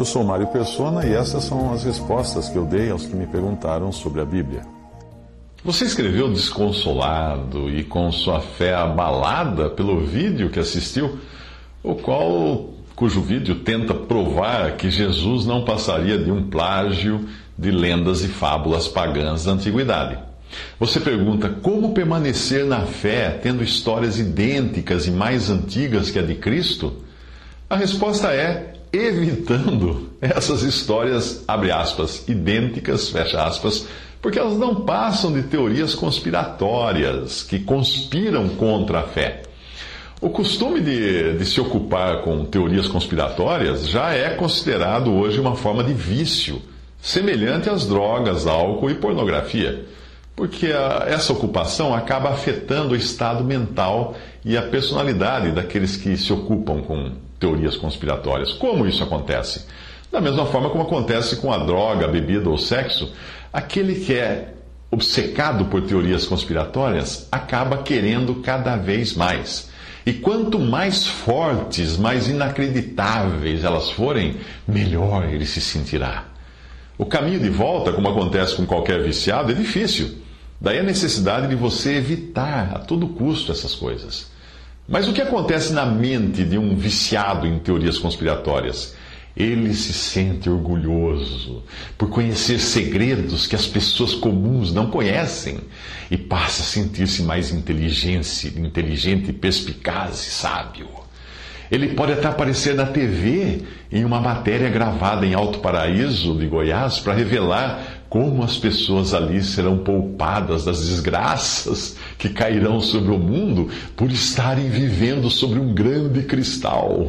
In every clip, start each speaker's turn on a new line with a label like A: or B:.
A: Eu sou Mário Persona e essas são as respostas que eu dei aos que me perguntaram sobre a Bíblia.
B: Você escreveu desconsolado e com sua fé abalada pelo vídeo que assistiu, o qual cujo vídeo tenta provar que Jesus não passaria de um plágio de lendas e fábulas pagãs da antiguidade. Você pergunta como permanecer na fé tendo histórias idênticas e mais antigas que a de Cristo? A resposta é evitando essas histórias, abre aspas, idênticas, fecha aspas, porque elas não passam de teorias conspiratórias que conspiram contra a fé. O costume de, de, se ocupar com teorias conspiratórias já é considerado hoje uma forma de vício, semelhante às drogas, álcool e pornografia, porque a, essa ocupação acaba afetando o estado mental e a personalidade daqueles que se ocupam com teorias conspiratórias. Como isso acontece? Da mesma forma como acontece com a droga, a bebida ou o sexo, aquele que é obcecado por teorias conspiratórias acaba querendo cada vez mais. E quanto mais fortes, mais inacreditáveis elas forem, melhor ele se sentirá. O caminho de volta, como acontece com qualquer viciado, é difícil. Daí a necessidade de você evitar a todo custo essas coisas. Mas o que acontece na mente de um viciado em teorias conspiratórias? Ele se sente orgulhoso por conhecer segredos que as pessoas comuns não conhecem e passa a sentir-se mais inteligente, inteligente, perspicaz e sábio. Ele pode até aparecer na TV em uma matéria gravada em Alto Paraíso de Goiás para revelar como as pessoas ali serão poupadas das desgraças que cairão sobre o mundo por estarem vivendo sobre um grande cristal.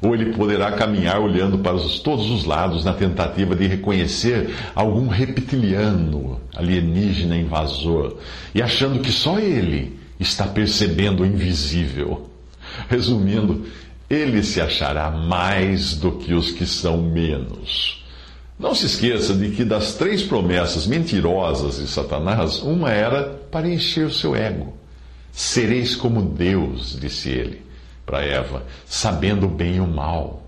B: Ou ele poderá caminhar olhando para os, todos os lados na tentativa de reconhecer algum reptiliano, alienígena invasor, e achando que só ele está percebendo o invisível. Resumindo, ele se achará mais do que os que são menos. Não se esqueça de que das três promessas mentirosas de Satanás, uma era para encher o seu ego. Sereis como Deus, disse ele para Eva, sabendo bem o mal.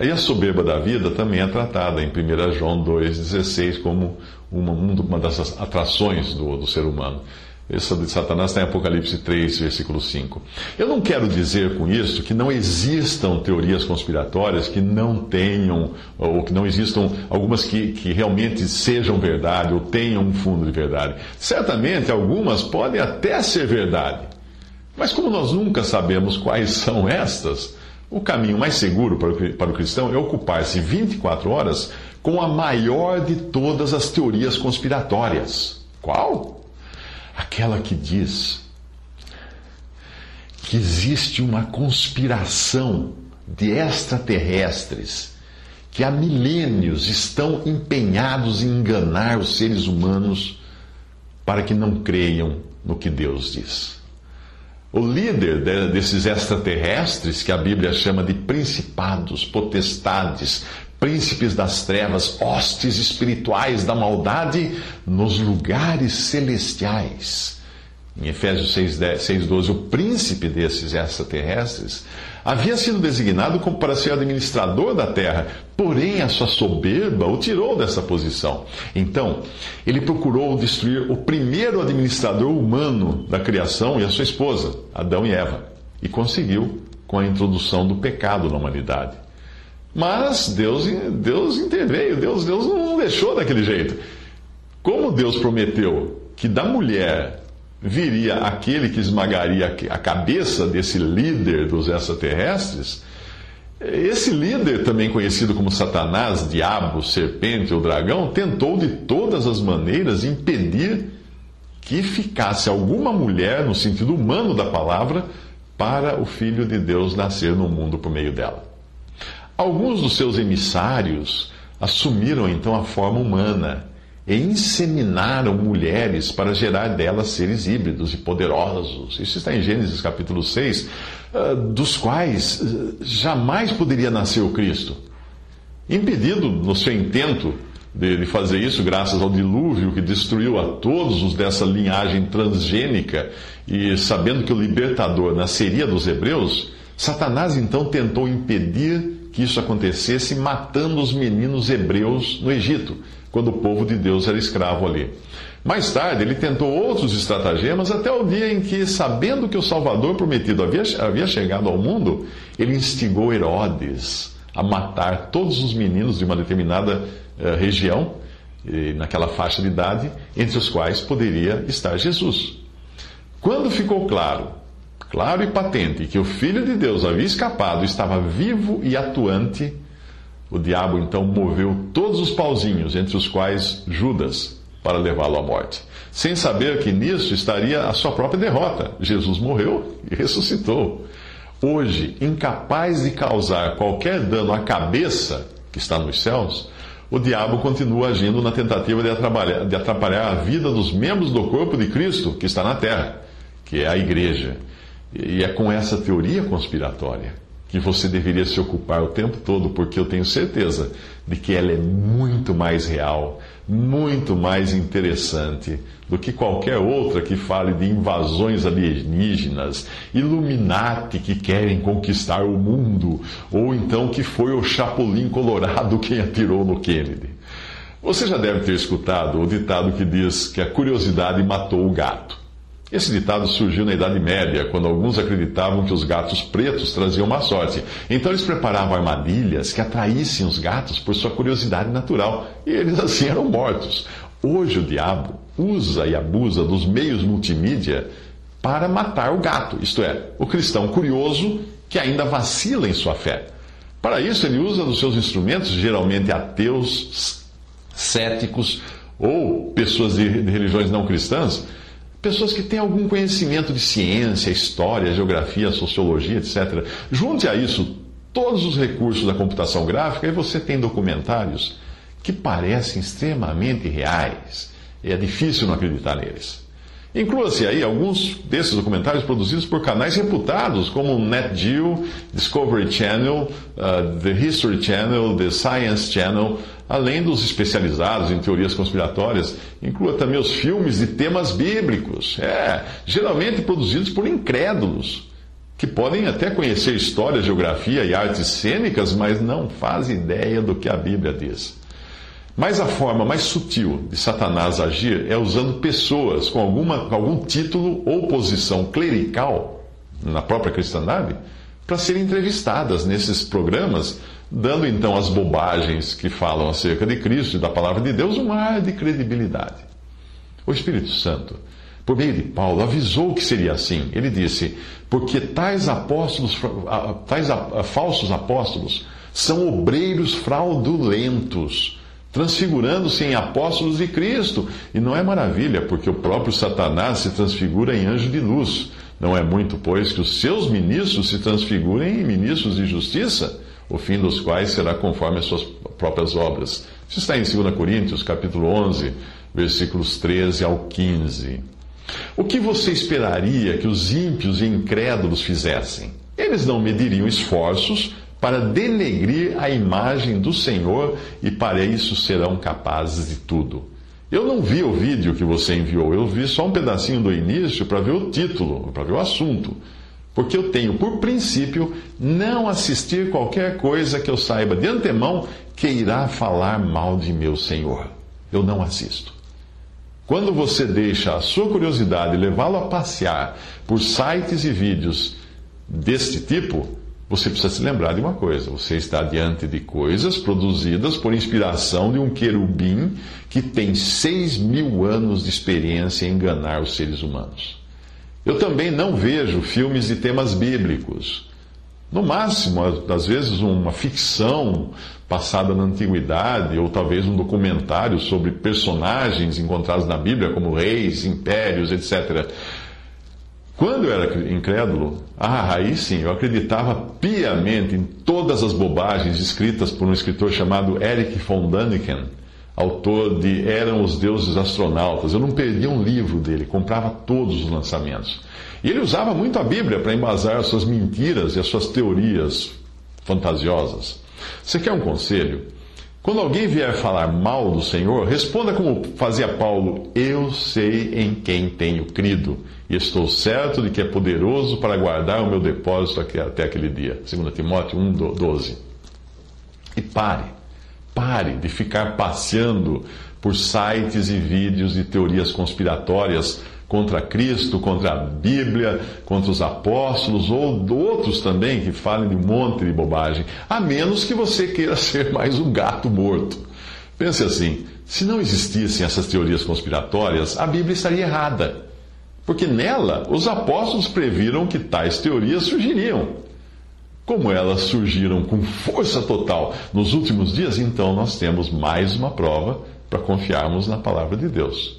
B: E a soberba da vida também é tratada em 1 João 2,16 como uma, uma das atrações do, do ser humano. Essa de Satanás está em Apocalipse 3, versículo 5. Eu não quero dizer com isso que não existam teorias conspiratórias que não tenham, ou que não existam algumas que, que realmente sejam verdade ou tenham um fundo de verdade. Certamente algumas podem até ser verdade. Mas como nós nunca sabemos quais são estas, o caminho mais seguro para o, para o cristão é ocupar-se 24 horas com a maior de todas as teorias conspiratórias. Qual? Aquela que diz que existe uma conspiração de extraterrestres que há milênios estão empenhados em enganar os seres humanos para que não creiam no que Deus diz. O líder desses extraterrestres, que a Bíblia chama de principados, potestades, príncipes das trevas, hostes espirituais da maldade nos lugares celestiais. Em Efésios 6,12, o príncipe desses extraterrestres havia sido designado como para ser administrador da terra, porém a sua soberba o tirou dessa posição. Então, ele procurou destruir o primeiro administrador humano da criação e a sua esposa, Adão e Eva, e conseguiu com a introdução do pecado na humanidade. Mas Deus, Deus interveio, Deus, Deus não deixou daquele jeito. Como Deus prometeu que da mulher viria aquele que esmagaria a cabeça desse líder dos extraterrestres, esse líder, também conhecido como Satanás, diabo, serpente ou dragão, tentou de todas as maneiras impedir que ficasse alguma mulher, no sentido humano da palavra, para o Filho de Deus nascer no mundo por meio dela. Alguns dos seus emissários assumiram então a forma humana e inseminaram mulheres para gerar delas seres híbridos e poderosos. Isso está em Gênesis capítulo 6, ah, dos quais ah, jamais poderia nascer o Cristo. Impedido no seu intento de, fazer isso, graças ao dilúvio que destruiu a todos os dessa linhagem transgênica, e sabendo que o libertador nasceria dos hebreus, Satanás então tentou impedir que isso acontecesse, matando os meninos hebreus no Egito quando o povo de Deus era escravo ali. Mais tarde, ele tentou outros estratagemas até o dia em que, sabendo que o Salvador prometido havia, havia chegado ao mundo, ele instigou Herodes a matar todos os meninos de uma determinada uh, região, naquela faixa de idade, entre os quais poderia estar Jesus. Quando ficou claro, claro e patente, que o Filho de Deus havia escapado, estava vivo e atuante, o diabo então moveu todos os pauzinhos, entre os quais Judas, para levá-lo à morte, sem saber que nisso estaria a sua própria derrota. Jesus morreu e ressuscitou. Hoje, incapaz de causar qualquer dano à cabeça que está nos céus, o diabo continua agindo na tentativa de atrapalhar, de atrapalhar a vida dos membros do corpo de Cristo que está na terra, que é a igreja. E é com essa teoria conspiratória que você deveria se ocupar o tempo todo, porque eu tenho certeza de que ela é muito mais real, muito mais interessante do que qualquer outra que fale de invasões alienígenas, Illuminati que querem conquistar o mundo, ou então que foi o Chapolin Colorado quem atirou no Kennedy. Você já deve ter escutado o ditado que diz que a curiosidade matou o gato. Esse ditado surgiu na Idade Média, quando alguns acreditavam que os gatos pretos traziam má sorte. Então eles preparavam armadilhas que atraíssem os gatos por sua curiosidade natural, e eles assim eram mortos. Hoje o diabo usa e abusa dos meios multimídia para matar o gato, isto é, o cristão curioso que ainda vacila em sua fé. Para isso, ele usa dos seus instrumentos, geralmente ateus, céticos ou pessoas de religiões não cristãs Pessoas que têm algum conhecimento de ciência, história, geografia, sociologia, etc. Junte a isso todos os recursos da computação gráfica e você tem documentários que parecem extremamente reais. E é difícil não acreditar neles. Inclua-se aí alguns desses documentários produzidos por canais reputados, como Net Geo, Discovery Channel, uh, The History Channel, The Science Channel, além dos especializados em teorias conspiratórias. Inclua também os filmes de temas bíblicos, é, geralmente produzidos por incrédulos, que podem até conhecer história, geografia e artes cênicas, mas não fazem ideia do que a Bíblia diz. Mas a forma mais sutil de Satanás agir é usando pessoas com, alguma, com algum título ou posição clerical na própria cristandade para serem entrevistadas nesses programas, dando então às bobagens que falam acerca de Cristo e da palavra de Deus um ar de credibilidade. O Espírito Santo, por meio de Paulo, avisou que seria assim. Ele disse: Porque tais apóstolos, tais falsos apóstolos, são obreiros fraudulentos transfigurando-se em apóstolos de Cristo. E não é maravilha, porque o próprio Satanás se transfigura em anjo de luz. Não é muito, pois, que os seus ministros se transfigurem em ministros de justiça, o fim dos quais será conforme as suas próprias obras. Isso está em 2 Coríntios, capítulo 11, versículos 13 ao 15. O que você esperaria que os ímpios e incrédulos fizessem? Eles não mediriam esforços para denegrir a imagem do Senhor e para isso serão capazes de tudo. Eu não vi o vídeo que você enviou, eu vi só um pedacinho do início para ver o título, para ver o assunto. Porque eu tenho por princípio não assistir qualquer coisa que eu saiba de antemão que irá falar mal de meu Senhor. Eu não assisto. Quando você deixa a sua curiosidade levá-lo a passear por sites e vídeos deste tipo, você precisa se lembrar de uma coisa: você está diante de coisas produzidas por inspiração de um querubim que tem seis mil anos de experiência em enganar os seres humanos. Eu também não vejo filmes de temas bíblicos. No máximo, às vezes, uma ficção passada na antiguidade, ou talvez um documentário sobre personagens encontrados na Bíblia, como reis, impérios, etc. Quando eu era incrédulo, ah, aí sim, eu acreditava piamente em todas as bobagens escritas por um escritor chamado Eric von Däniken, autor de Eram os Deuses Astronautas. Eu não perdia um livro dele, comprava todos os lançamentos. E ele usava muito a Bíblia para embasar as suas mentiras e as suas teorias fantasiosas. Você quer um conselho? Quando alguém vier falar mal do Senhor, responda como fazia Paulo: Eu sei em quem tenho crido, e estou certo de que é poderoso para guardar o meu depósito até aquele dia. 2 Timóteo 1, 12. E pare, pare de ficar passeando por sites e vídeos de teorias conspiratórias contra Cristo, contra a Bíblia, contra os apóstolos ou outros também que falem de um monte de bobagem, a menos que você queira ser mais um gato morto. Pense assim: se não existissem essas teorias conspiratórias, a Bíblia estaria errada. Porque nela, os apóstolos previram que tais teorias surgiriam. Como elas surgiram com força total nos últimos dias, então nós temos mais uma prova para confiarmos na palavra de Deus.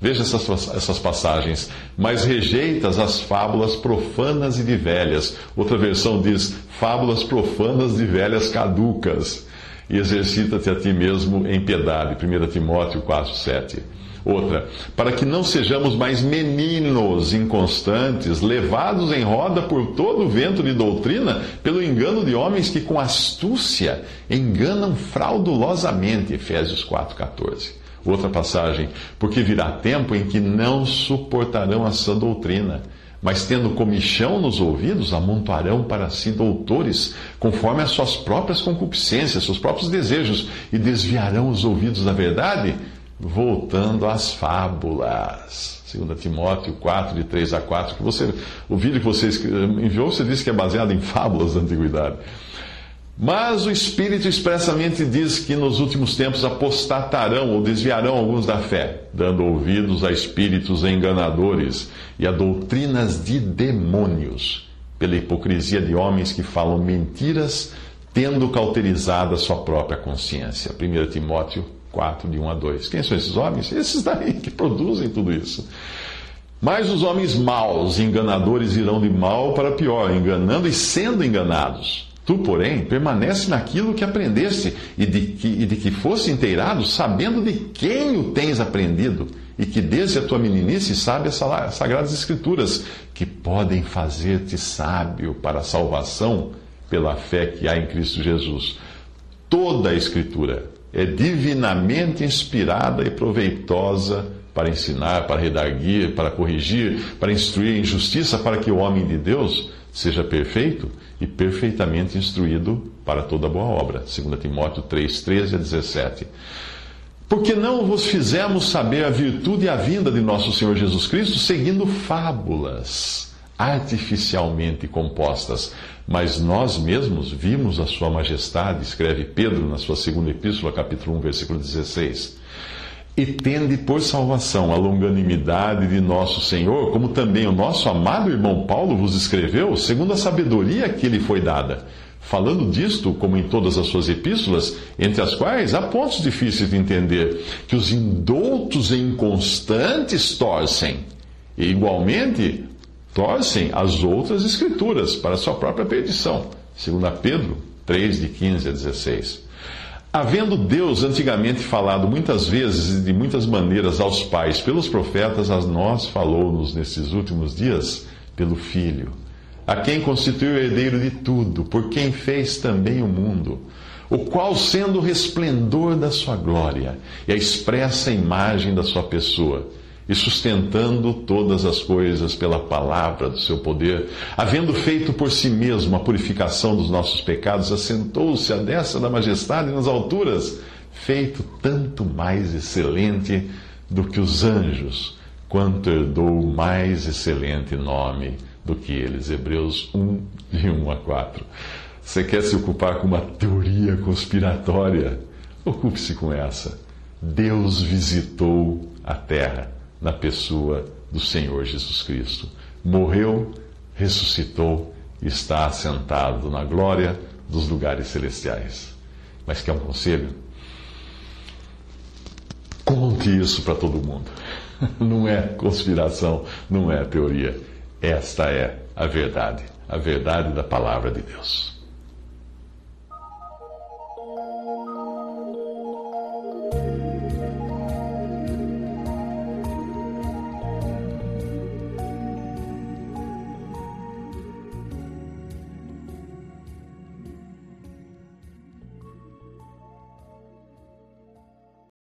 B: Veja essas, essas passagens. Mas rejeitas as fábulas profanas e de velhas. Outra versão diz: fábulas profanas de velhas caducas. E exercita-te a ti mesmo em piedade. 1 Timóteo 4, 7. Outra, para que não sejamos mais meninos inconstantes, levados em roda por todo o vento de doutrina, pelo engano de homens que com astúcia enganam fraudulosamente. Efésios 4, 14. Outra passagem, porque virá tempo em que não suportarão a sã doutrina, mas tendo comichão nos ouvidos, amontoarão para si doutores, conforme as suas próprias concupiscências, seus próprios desejos, e desviarão os ouvidos da verdade, voltando às fábulas. 2 Timóteo 4, de 3 a 4, que você, o vídeo que você enviou, você disse que é baseado em fábulas da antiguidade. Mas o Espírito expressamente diz que nos últimos tempos apostatarão ou desviarão alguns da fé, dando ouvidos a espíritos enganadores e a doutrinas de demônios, pela hipocrisia de homens que falam mentiras, tendo cauterizado a sua própria consciência. 1 Timóteo 4, de 1 a 2. Quem são esses homens? Esses daí que produzem tudo isso. Mas os homens maus, enganadores, irão de mal para pior, enganando e sendo enganados. Tu, porém, permanece naquilo que aprendeste e de que, e de que fosse inteirado, sabendo de quem o tens aprendido, e que desde a tua meninice sabe as sagradas escrituras, que podem fazer-te sábio para a salvação pela fé que há em Cristo Jesus. Toda a escritura é divinamente inspirada e proveitosa para ensinar, para redarguir, para corrigir, para instruir em justiça, para que o homem de Deus seja perfeito e perfeitamente instruído para toda boa obra. 2 Timóteo 3, 13 a 17. Porque não vos fizemos saber a virtude e a vinda de nosso Senhor Jesus Cristo seguindo fábulas artificialmente compostas, mas nós mesmos vimos a Sua Majestade, escreve Pedro na sua segunda epístola, capítulo 1, versículo 16 e tende por salvação a longanimidade de nosso Senhor, como também o nosso amado irmão Paulo vos escreveu, segundo a sabedoria que lhe foi dada. Falando disto, como em todas as suas epístolas, entre as quais há pontos difíceis de entender, que os indoutos e inconstantes torcem, e igualmente torcem as outras escrituras para sua própria perdição. Segundo Pedro 3, de 15 a 16. Havendo Deus antigamente falado muitas vezes e de muitas maneiras aos pais pelos profetas, a nós falou-nos nesses últimos dias pelo Filho, a quem constituiu o herdeiro de tudo, por quem fez também o mundo, o qual, sendo o resplendor da sua glória e a expressa imagem da sua pessoa, e sustentando todas as coisas pela palavra do seu poder, havendo feito por si mesmo a purificação dos nossos pecados, assentou-se à destra da majestade nas alturas, feito tanto mais excelente do que os anjos, quanto herdou o mais excelente nome do que eles. Hebreus 1, de 1 a 4. Você quer se ocupar com uma teoria conspiratória? Ocupe-se com essa. Deus visitou a terra na pessoa do Senhor Jesus Cristo. Morreu, ressuscitou e está assentado na glória dos lugares celestiais. Mas quer um conselho? Conte isso para todo mundo. Não é conspiração, não é teoria. Esta é a verdade, a verdade da palavra de Deus.